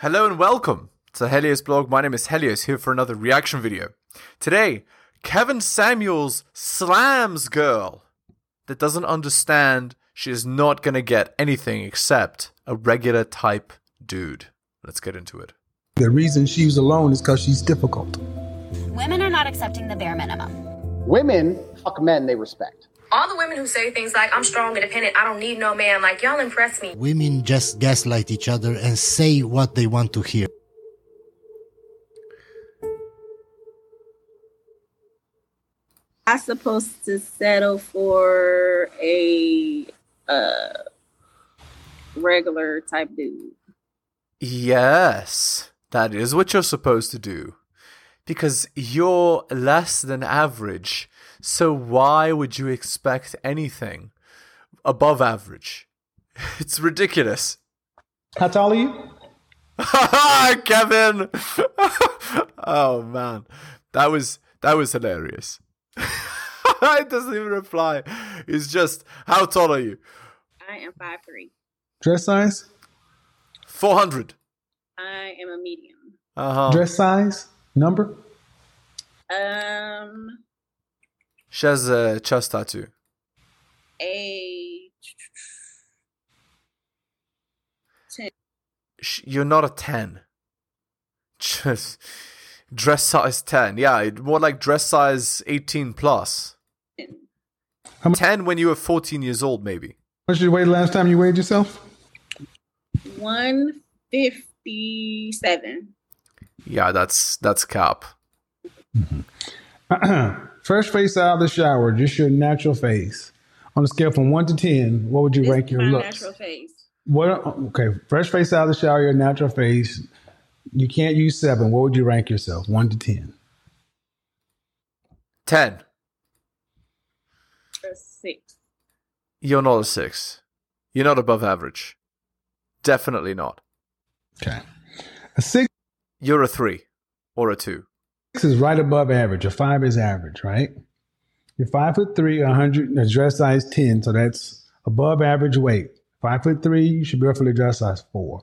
Hello and welcome to Helios blog. My name is Helios here for another reaction video. Today, Kevin Samuels slams girl that doesn't understand she is not going to get anything except a regular type dude. Let's get into it. The reason she's alone is because she's difficult. Women are not accepting the bare minimum. Women fuck men they respect. All the women who say things like, I'm strong, independent, I don't need no man, like, y'all impress me. Women just gaslight each other and say what they want to hear. I supposed to settle for a uh regular type dude. Yes, that is what you're supposed to do. Because you're less than average. So why would you expect anything above average? It's ridiculous. How tall are you? Kevin. oh man. That was that was hilarious. it doesn't even reply. It's just how tall are you? I am five three. Dress size? 400. I am a medium. Uh-huh. Dress size? Number? Um She has a chest tattoo. a Sh- You're not a 10. Just dress size 10. Yeah, more like dress size 18 plus. How mu- 10 when you were 14 years old, maybe. What did you weigh the last time you weighed yourself? one fifty seven. Yeah, that's that's cap. Mm-hmm. First face out of the shower, just your natural face. On a scale from one to ten, what would you rank your my looks? natural face. What? Okay, fresh face out of the shower, your natural face. You can't use seven. What would you rank yourself? One to ten. 10. A six. You're not a 6. You're not above average. Definitely not. Okay. A six You're a 3 or a 2. Six is right above average. A five is average, right? You're five foot three, a hundred, a dress size ten, so that's above average weight. Five foot three, you should be roughly dress size four.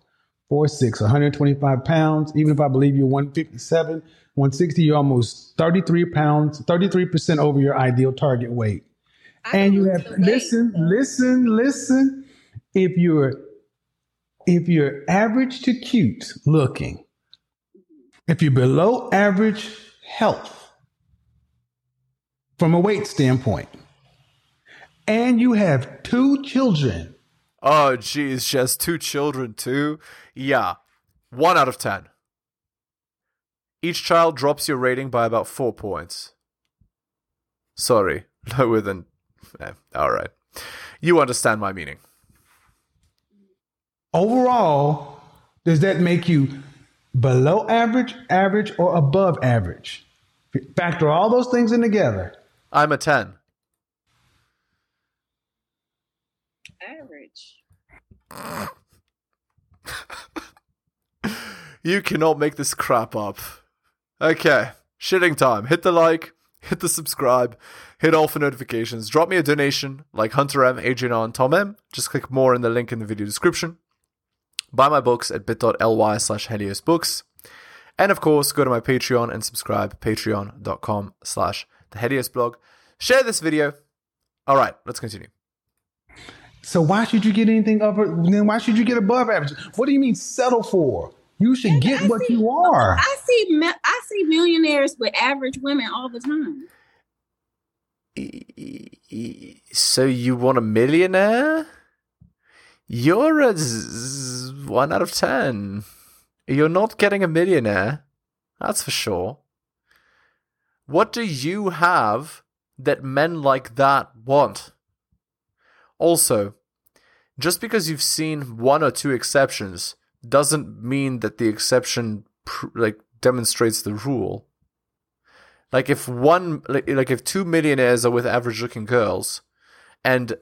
Four six, 125 pounds. Even if I believe you're 157, 160, you're almost 33 pounds, 33% over your ideal target weight. I and you have the listen, listen, listen. If you're if you're average to cute looking, if you're below average health from a weight standpoint, and you have two children, Oh, geez, she has two children too? Yeah. 1 out of 10. Each child drops your rating by about 4 points. Sorry, lower than. Eh, Alright. You understand my meaning. overall, does that make you below average, average, or above average? Factor all those things in together. I'm a 10. Average. You cannot make this crap up. Okay, shitting time. Hit the like, hit the subscribe, hit all for notifications. Drop me a donation like Hunter M, Adrian R, and Tom M. Just click more in the link in the video description. Buy my books at bit.ly slash Helios Books. And of course, go to my Patreon and subscribe, patreon.com slash the Helios blog. Share this video. All right, let's continue. So why should you get anything upper? Then why should you get above average? What do you mean settle for? You should get I what see- you are. I see I see millionaires with average women all the time. So you want a millionaire? You're a z- one out of ten. You're not getting a millionaire. That's for sure. What do you have that men like that want? Also, just because you've seen one or two exceptions doesn't mean that the exception pr- like demonstrates the rule. Like if one like, like if two millionaires are with average looking girls and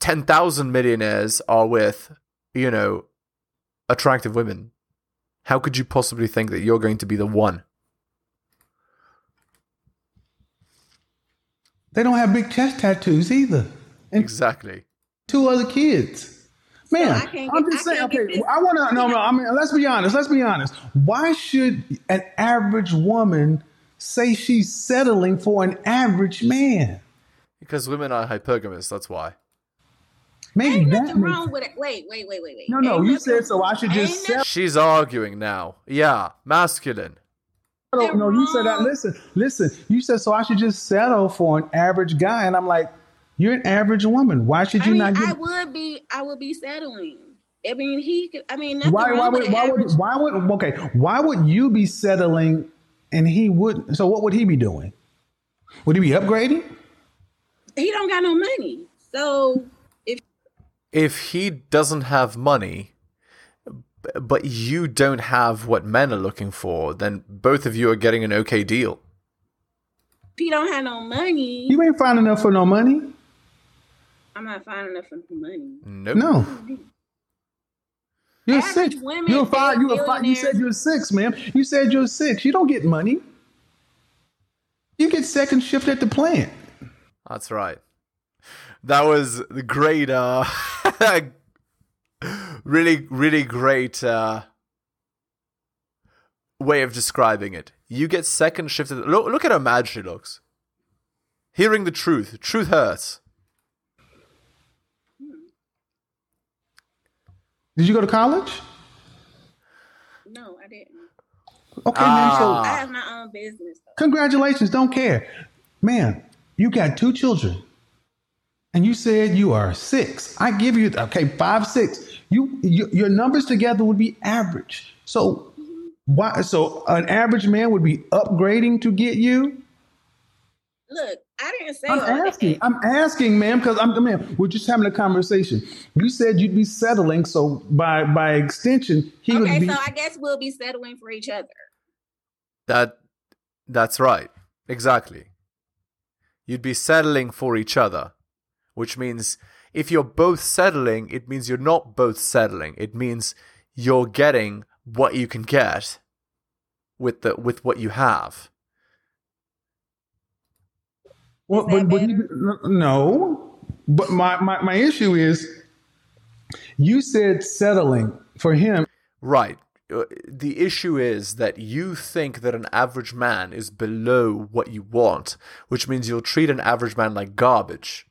10,000 millionaires are with, you know, attractive women, how could you possibly think that you're going to be the one? They don't have big chest tattoos either. And Exactly. two other kids. Man, I can't I'm just I saying. can't Okay, I want to. No, no. I mean, let's be honest. Let's be honest. Why should an average woman say she's settling for an average man? Because women are hypergamous, that's why. Maybe Ain't nothing makes- wrong with it. Wait, wait, wait, wait, wait. No, no. Ain't You nothing- said so. I should just ain't settle. She's arguing now. Yeah, masculine. No, no, you said that. Listen, listen. You said so. I should just settle for an average guy, and I'm like, you're an average woman. Why should I you mean, not I would be, I would be settling. I mean, he could. I mean, nothing Why? wrong Why would? an Why would? Why would? Okay. Why would you be settling, and he wouldn't? So what would he be doing? Would he be upgrading? He don't got no money, so if If he doesn't have money, but you don't have what men are looking for, then both of you are getting an okay deal. he don't have no money, You ain't fine enough for no money. I'm not finding enough for no money. Nope. No. You're Average six. women You're five. You're five. You said you're six, ma'am. You said you're six. You don't get money. You get second shift at the plant. That's right. That was the great, uh, really, really great uh, way of describing it. You get second shifted. Look, look at how mad she looks. Hearing the truth. Truth hurts. Did you go to college? No, I didn't. Okay, I man. Ah. So have my own business. Though. congratulations. Don't care, man. You got two children, and you said you are six. I give you okay five six. You, you your numbers together would be average. So why? So an average man would be upgrading to get you. Look, I didn't say I'm all that. asking. I'm asking, ma'am, because I'm man. We're just having a conversation. You said you'd be settling, so by by extension, he would be. Okay, so I guess we'll be settling for each other. That, that's right. Exactly. You'd be settling for each other, which means if you're both settling, it means you're not both settling. It means you're getting what you can get with the with what you have. Well, but, but no, but my, my my issue is, you said settling for him. Right. Uh, The issue is that you think that an average man is below what you want, which means you'll treat an average man like garbage.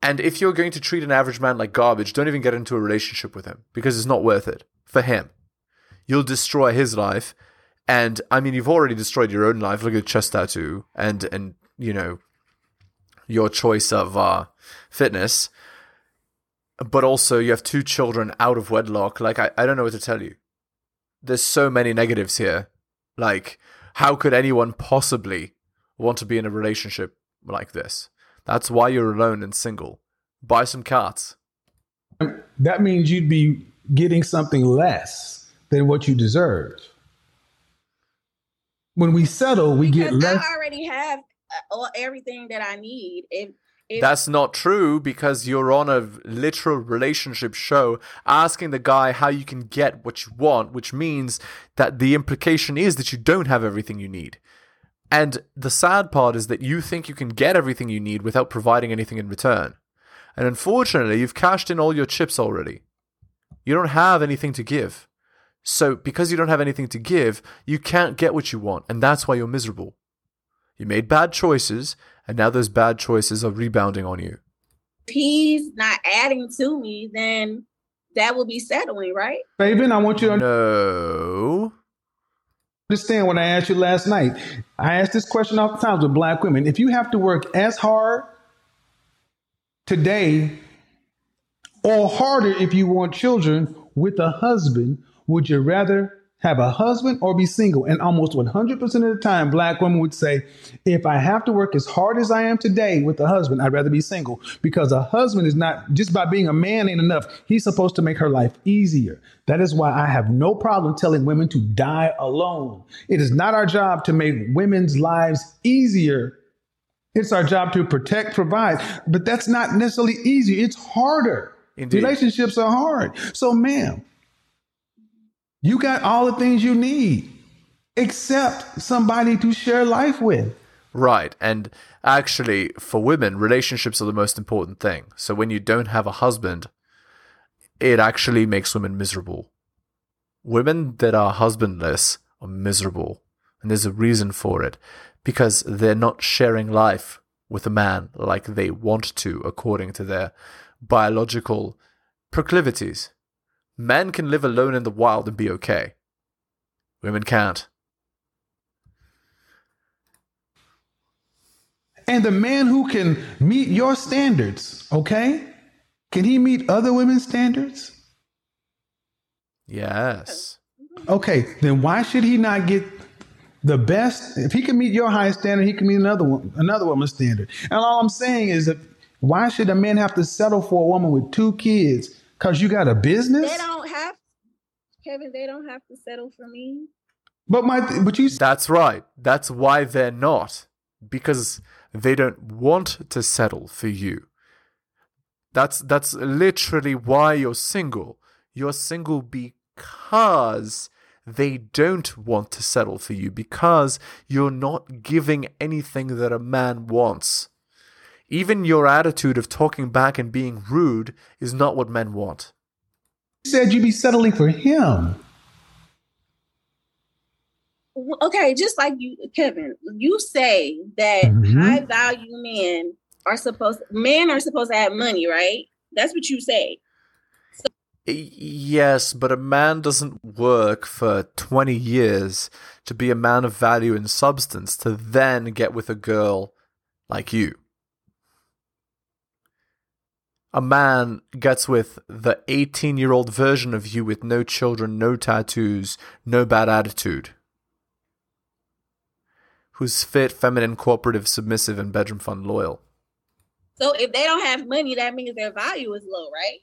And if you're going to treat an average man like garbage, don't even get into a relationship with him because it's not worth it for him. You'll destroy his life. And I mean, you've already destroyed your own life. Look at chest tattoo and, and, you know, your choice of uh, fitness but also you have two children out of wedlock. Like I, I don't know what to tell you. There's so many negatives here. Like, how could anyone possibly want to be in a relationship like this? That's why you're alone and single. Buy some cats. That means you'd be getting something less than what you deserve. When we settle, we get Because less. I already have uh, all everything that I need. If if That's not true because you're on a literal relationship show asking the guy how you can get what you want, which means that the implication is that you don't have everything you need. And the sad part is that you think you can get everything you need without providing anything in return. And unfortunately, you've cashed in all your chips already. You don't have anything to give. So, because you don't have anything to give, you can't get what you want, and that's why you're miserable. You made bad choices, and now those bad choices are rebounding on you. If he's not adding to me, then that will be settling, right? Fabian, I want you to No. Understand what I asked you last night. I asked this question oftentimes with black women. If you have to work as hard today or harder if you want children with a husband, would you rather have a husband or be single? And almost 100% of the time, black women would say, if I have to work as hard as I am today with a husband, I'd rather be single because a husband is not just by being a man ain't enough. He's supposed to make her life easier. That is why I have no problem telling women to die alone. It is not our job to make women's lives easier. It's our job to protect, provide, but that's not necessarily easy. It's harder. Indeed. Relationships are hard. So, ma'am, you got all the things you need except somebody to share life with. Right. And actually, for women, relationships are the most important thing. So when you don't have a husband it actually makes women miserable. Women that are husbandless are miserable, and there's a reason for it because they're not sharing life with a man like they want to according to their biological proclivities. Men can live alone in the wild and be okay. Women can't. And the man who can meet your standards, okay? Can he meet other women's standards? Yes. Okay, then why should he not get the best? If he can meet your highest standard, he can meet another one, another woman's standard. And all I'm saying is that why should a man have to settle for a woman with two kids? Cause you got a business. They don't have Kevin. They don't have to settle for me. But my, but you That's right. That's why they're not. Because they don't want to settle for you. That's that's literally why you're single. You're single because they don't want to settle for you because you're not giving anything that a man wants. Even your attitude of talking back and being rude is not what men want. said you'd be settling for him. Okay, just like you, Kevin, you say that Mhm. high value men are supposed men are supposed to have money, right? That's what you say. Y- Yes, but a man doesn't work for 20 years to be a man of value and substance to then get with a girl like you. A man gets with the 18 year old version of you with no children, no tattoos, no bad attitude. Who's fit, feminine, cooperative, submissive, and bedroom fund loyal. So if they don't have money, that means their value is low, right?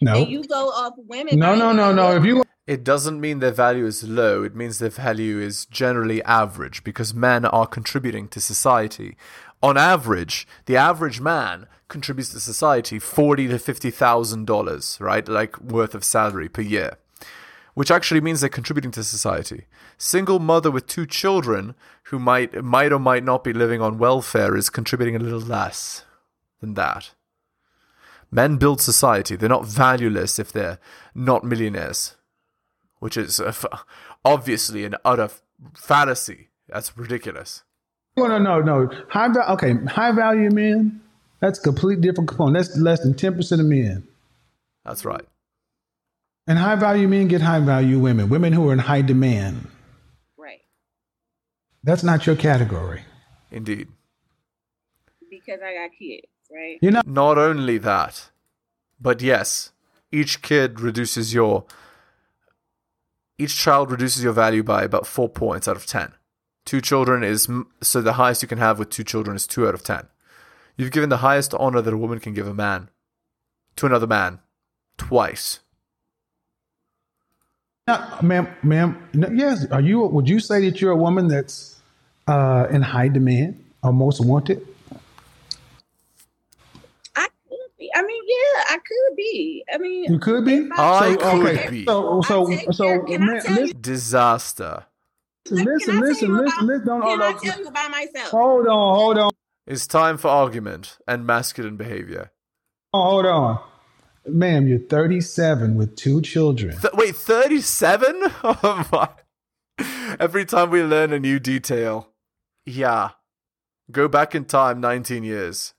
No, And you go off women. no, no, no, no. If you It doesn't mean their value is low. It means their value is generally average because men are contributing to society. On average, the average man contributes to society forty to fifty thousand dollars, right, like worth of salary per year, which actually means they're contributing to society. Single mother with two children who might might or might not be living on welfare is contributing a little less than that. Men build society. They're not valueless if they're not millionaires which is obviously an utter fallacy. That's ridiculous. No, no, no, no. High value. Okay, high value men. That's a complete different component. That's less than ten percent of men. That's right. And high value men get high value women. Women who are in high demand. Right. That's not your category. Indeed. Because I got kids, right? You're not. Not only that, but yes, each kid reduces your. Each child reduces your value by about four points out of ten. Two children is so the highest you can have with two children is two out of ten. You've given the highest honor that a woman can give a man to another man twice. not ma'am, ma'am. no, yes. Are you? Would you say that you're a woman that's uh, in high demand or most wanted? I could be. I mean, yeah, I could be. I mean, You could be. I So, could okay. be. So, so, I take so, care- can I man, tell you- listen, listen, Can I tell listen, listen, listen. Don't, Can hold I on. tell you about myself? Hold on, hold on, It's time for argument and masculine behavior. Oh, hold on. Ma'am, you're 37 with two children. Th- wait, 37? Oh my. Every time we learn a new detail. Yeah. Go back in time 19 years.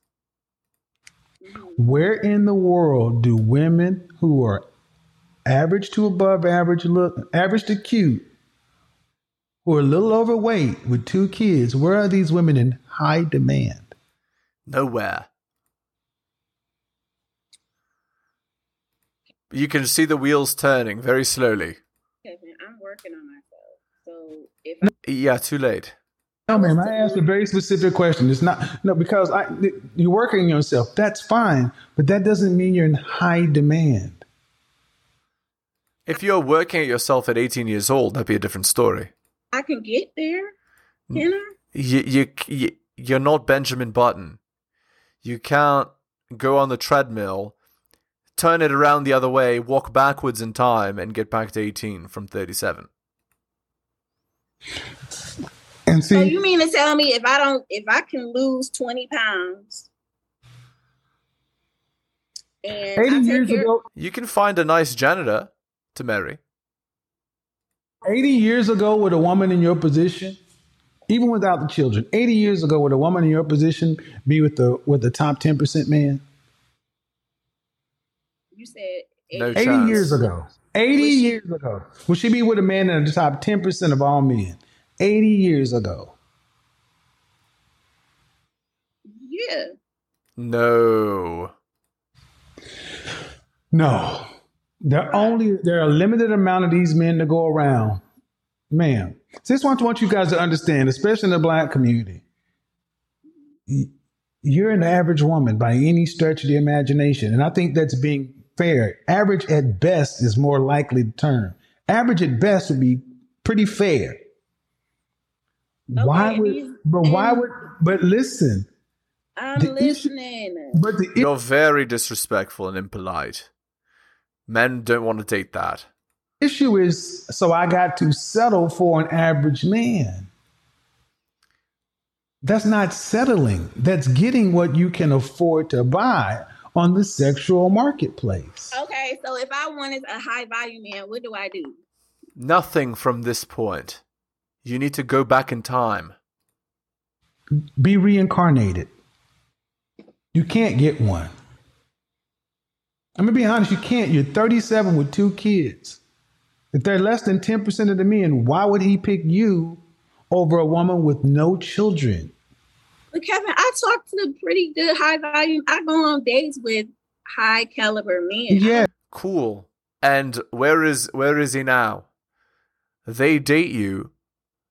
Where in the world do women who are average to above average look, average to cute, who are a little overweight with two kids, where are these women in high demand? Nowhere. You can see the wheels turning very slowly. Kevin, I'm working on myself. So if I, Yeah, too late. No, ma'am, I asked a very specific question. It's not, no, because I, you're working on yourself. That's fine, but that doesn't mean you're in high demand. If you're working at yourself at 18 years old, that'd be a different story. I can get there, mm. can I? You, you, you, you're not Benjamin Button. You can't go on the treadmill, turn it around the other way, walk backwards in time, and get back to 18 from 37. And see, So you mean to tell me if I don't, if I can lose 20 pounds And 80 years ago, You can find a nice janitor to marry. 80 years ago with a woman in your position, even without the children, 80 years ago would a woman in your position be with the with the top 10% man? You said No 80 years ago. 80 she- years ago. Would she be with a man in the top 10% of all men? 80 years ago. yeah. No. No. There are only there are a limited amount of these men to go around. Man, this one I want you guys to understand, especially in the black community. You're an average woman by any stretch of the imagination. And I think that's being fair. Average at best is more likely the term. Average at best would be pretty fair. why would but why would but listen, I'm The issue- listening. but the You're very disrespectful and impolite. Men don't want to date that. issue is so I got to settle for an average man. That's not settling. That's getting what you can afford to buy on the sexual marketplace. Okay, so if I wanted a high value man, what do I do? Nothing from this point. You need to go back in time. Be reincarnated. You can't get one. I'm gonna be honest, you can't. You're 37 with two kids. If they're less than 10% of the men, why would he pick you over a woman with no children? But Kevin, I talk to pretty good high volume. I go on dates with high caliber men. Yeah, Cool. And where is where is he now? They date you,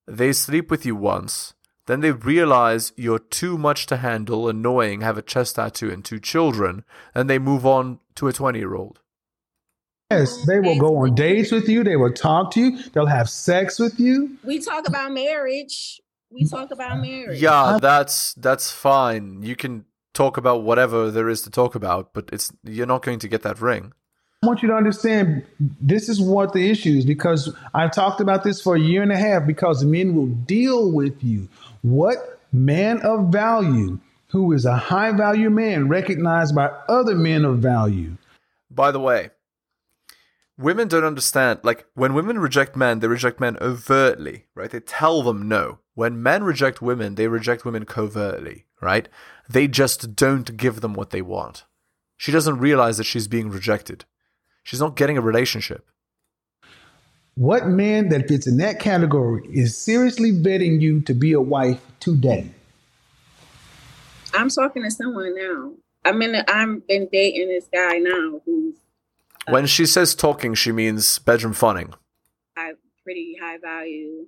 they sleep with you once, then they realize you're too much to handle, annoying, have a chest tattoo and two children, and they move on to a 20 year old. Yes, they will go on dates with you. They will talk to you. They'll have sex with you. We talk about marriage. We talk about marriage. Yeah, that's that's fine. You can talk about whatever there is to talk about, but it's you're not going to get that ring. I want you to understand this is what the issue is because I've talked about this for a year and a half because men will deal with you. What man of value who is a high value man recognized by other men of value? By the way, women don't understand. Like, when women reject men, they reject men overtly, right? They tell them no. When men reject women, they reject women covertly, right? They just don't give them what they want. She doesn't realize that she's being rejected. She's not getting a relationship. What man that fits in that category is seriously vetting you to be a wife today? I'm talking to someone now. I'm in. A, I'm been dating this guy now who's When she says talking, she means bedroom funning. high, pretty high value,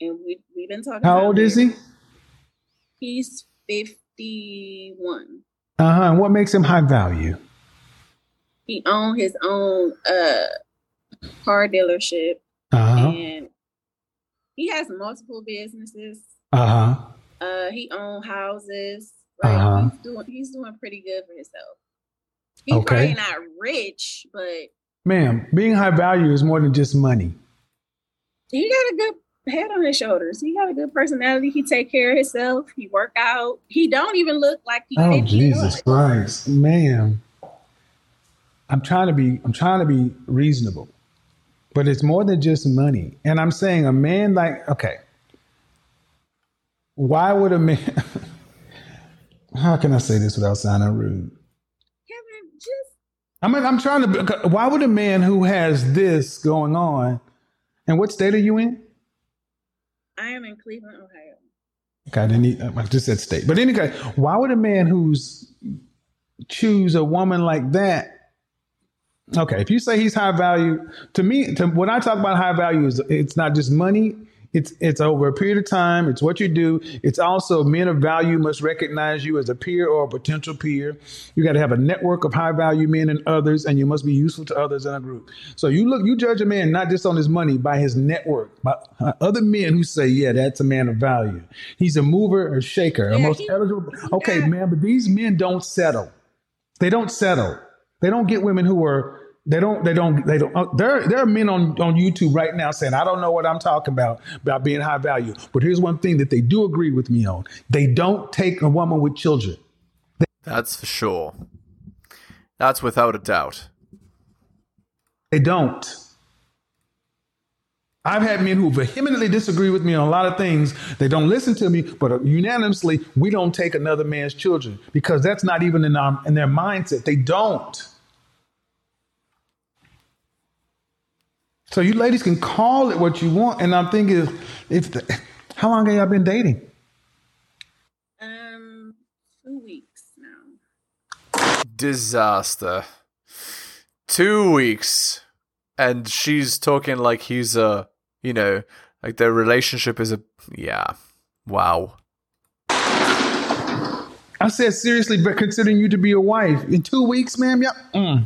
and we we've been talking. How about old is he? He's fifty one. Uh huh. And what makes him high value? He owned his own uh car dealership, Uh huh. and he has multiple businesses. Uh huh. Uh, he owned houses. Like Uh-huh. he's doing, he's doing pretty good for himself. He's Okay. probably not rich, but Ma'am, being high value is more than just money. he got a good head on his shoulders. He got a good personality. He take care of himself. He work out. He don't even look like he. Oh 50 Jesus Christ, ma'am! I'm trying to be. I'm trying to be reasonable, but it's more than just money. And I'm saying a man like okay, why would a man? How can I say this without sounding rude? Kevin, just I mean, I'm trying to. Why would a man who has this going on, and what state are you in? I am in Cleveland, Ohio. Okay, I didn't. Need, I just said state. But anyway, why would a man who's choose a woman like that? Okay, if you say he's high value, to me, to, when I talk about high value, is it's not just money. It's it's over a period of time. It's what you do. It's also men of value must recognize you as a peer or a potential peer. You got to have a network of high value men and others, and you must be useful to others in a group. So you look, you judge a man not just on his money, by his network, by other men who say, "Yeah, that's a man of value. He's a mover or shaker, a Yeah, most he- eligible." Okay, got- man, but these men don't settle. They don't settle. They don't get women who are. They don't. They don't. They don't. Uh, there, there are men on on YouTube right now saying, "I don't know what I'm talking about about being high value." But here's one thing that they do agree with me on: they don't take a woman with children. That's for sure. That's without a doubt. They don't. I've had men who vehemently disagree with me on a lot of things. They don't listen to me, but unanimously, we don't take another man's children because that's not even in, our, in their mindset. They don't. So you ladies can call it what you want, and I'm thinking, if the, how long have y'all been dating? Um, two weeks now. Disaster. Two weeks. And she's talking like he's a, you know, like their relationship is a, yeah. Wow. I said seriously, but considering you to be a wife in two weeks, ma'am, yeah, mm.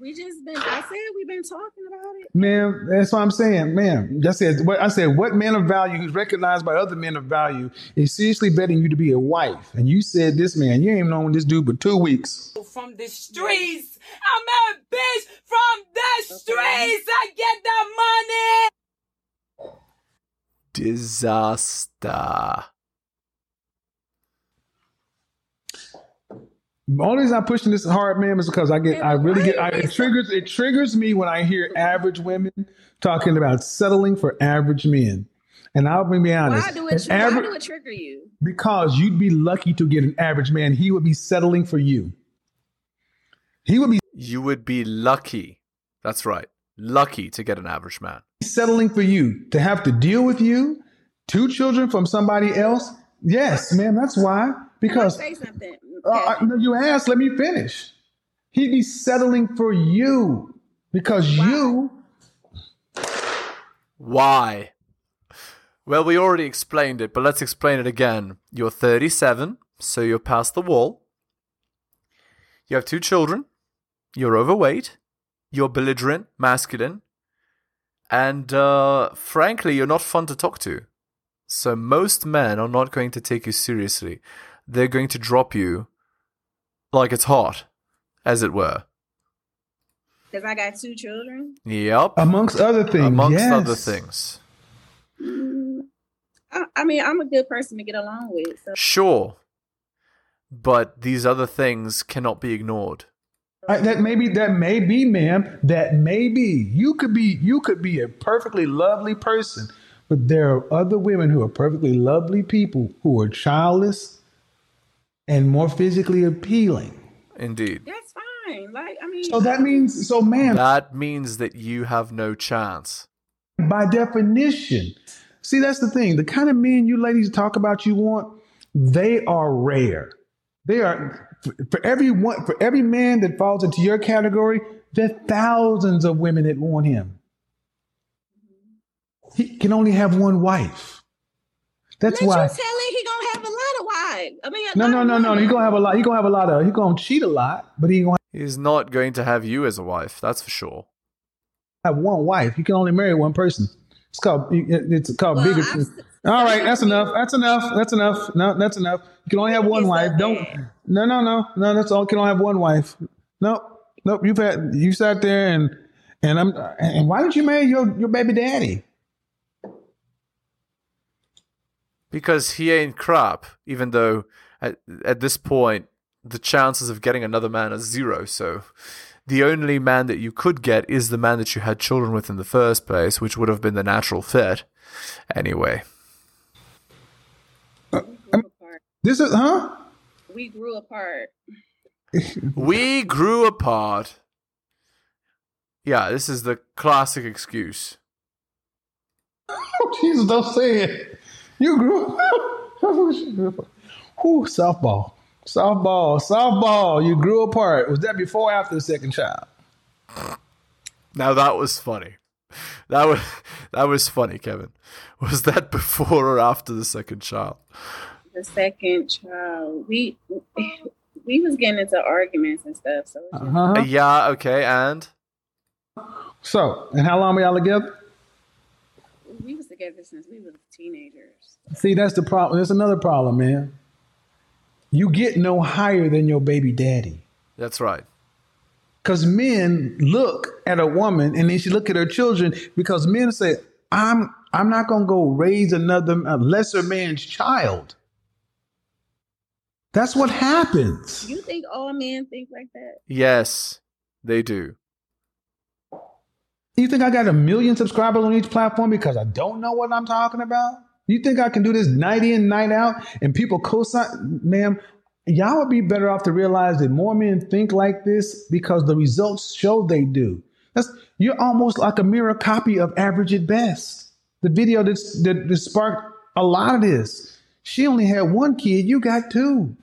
We just been. I said we've been talking about it. ma'am. That's what I'm saying, ma'am. I said, what I said, what man of value who's recognized by other men of value is seriously betting you to be a wife, and you said this man, you ain't known this dude but two weeks. from the streets. I'm a bitch from the streets. I get the money. Disaster. The only reason I'm pushing this hard, ma'am, is because I get, I really get, I, it triggers, it triggers me when I hear average women talking about settling for average men. And I'll be honest, Why do it? an Why average- do it trigger you? because you'd be lucky to get an average man. He would be settling for you. He would be You would be lucky. That's right. Lucky to get an average man. settling for you to have to deal with you, two children from somebody else. Yes, ma'am, that's why. Because say something. Uh, no, you asked, let me finish. He'd be settling for you because you. Why? Well, we already explained it, but let's explain it again. You're 37, so you're past the wall. You have two children. You're overweight. You're belligerent, masculine. And uh, frankly, you're not fun to talk to. So most men are not going to take you seriously. They're going to drop you like it's hot, as it were. Because I got two children. Yep. Amongst other things. Amongst yes. other things. Mm, I, I mean, I'm a good person to get along with. So Sure. But these other things cannot be ignored. I- that may be that may be, ma'am. That may be. You could be you could be a perfectly lovely person, but there are other women who are perfectly lovely people who are childless and more physically appealing. Indeed. that's fine. Like, I mean, So that means, so ma'am, That means that you have no chance. by definition. See, that's the thing. The kind of men you ladies talk about you want, they are rare. They are for- for every one for every man that falls into your category, there are thousands of women that want him. He can only have one wife. That's let why. you tell it he gonna have a lot. I mean, a No, no, no, no. women. He gonna have a lot. He gonna have a lot of. He gonna cheat a lot, but he gonna He's not going to have you as a wife, that's for sure. have one wife. He can only marry one person. It's called. It's called Well, bigger. I've All right, that's enough. That's enough. That's enough. No, that's enough. You can only have one wife. Don't. No, no, no, no. That's all. You can only have one wife. Nope, nope. You've had. You sat there and and I'm. And why didn't you marry your your baby daddy? Because he ain't crap, even though at, at this point, the chances of getting another man are zero. So the only man that you could get is the man that you had children with in the first place, which would have been the natural fit. Anyway, apart. This is huh? We grew apart. we grew apart. Yeah, this is the classic excuse. Oh, Jesus, don't say it. You grew. Whew, softball, softball, softball. You grew apart. Was that before or after the second child? Now that was funny. That was that was funny, Kevin. Was that before or after the second child? The second child, we we was getting into arguments and stuff. So Uh-huh. Uh, yeah, okay, and So, and how long were y'all together? We was together since we were teenagers. See, that's the problem. That's another problem, man. You get no higher than your baby daddy. that's right. Because men look at a woman and then she look at her children because men say, I'm I'm not gonna go raise another a lesser man's child. That's what happens. You think all men think like that? Yes, they do. You think I got a million subscribers on each platform because I don't know what I'm talking about? You think I can do this night in, night out, and people co-sign? Ma'am, y'all would be better off to realize that more men think like this because the results show they do. That's you're almost like a mirror copy of Average at Best. The video that, that sparked a lot of this. She only had one kid. You got two.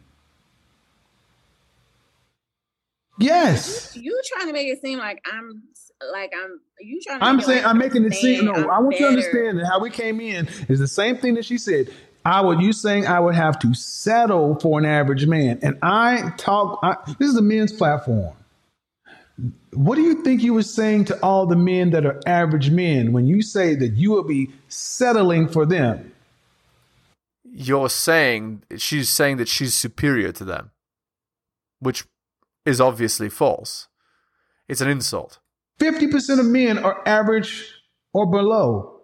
Yes. You trying to make it seem like I'm like I'm you trying to I'm make saying like I'm making it seem. No, I'm I want you to understand that how we came in is the same thing that she said. I would you saying I would have to settle for an average man, and I talk. I, this is a men's platform. What do you think you were saying to all the men that are average men when you say that you will be settling for them? You're saying she's saying that she's superior to them, which is obviously false. It's an insult. Fifty percent of men are average or below.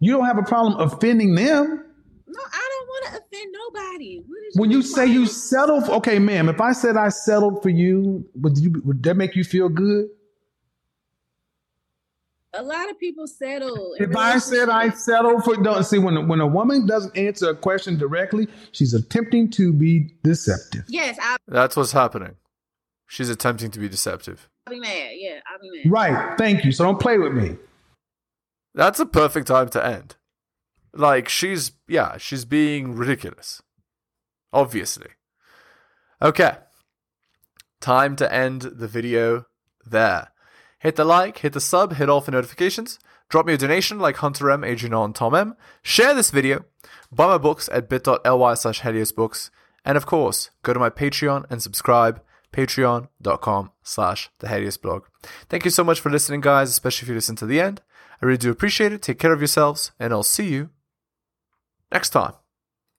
You don't have a problem offending them. No, I don't want to offend nobody. When you what's say you wrong? settle, for, okay, ma'am. If I said I settled for you, would you would that make you feel good? a lot of people settle. If I said I settled for, don't see when when a woman doesn't answer a question directly, she's attempting to be deceptive. yes, I'll That's what's happening. She's attempting to be deceptive. be mad. Yeah, I'll be mad. Right. Thank you. So don't play with me. That's a perfect time to end. Like, she's, yeah, she's being ridiculous. Obviously. Okay. Time to end the video there. Hit the like, hit the sub, hit all for notifications. Drop me a donation like Hunter M, Adrian and Tom M. Share this video. Buy my books at bit.ly slash heliosbooks. And of course, go to my Patreon and subscribe. Patreon.com slash the Helios blog. Thank you so much for listening, guys, especially if you listen to the end. I really do appreciate it. Take care of yourselves, and I'll see you next time.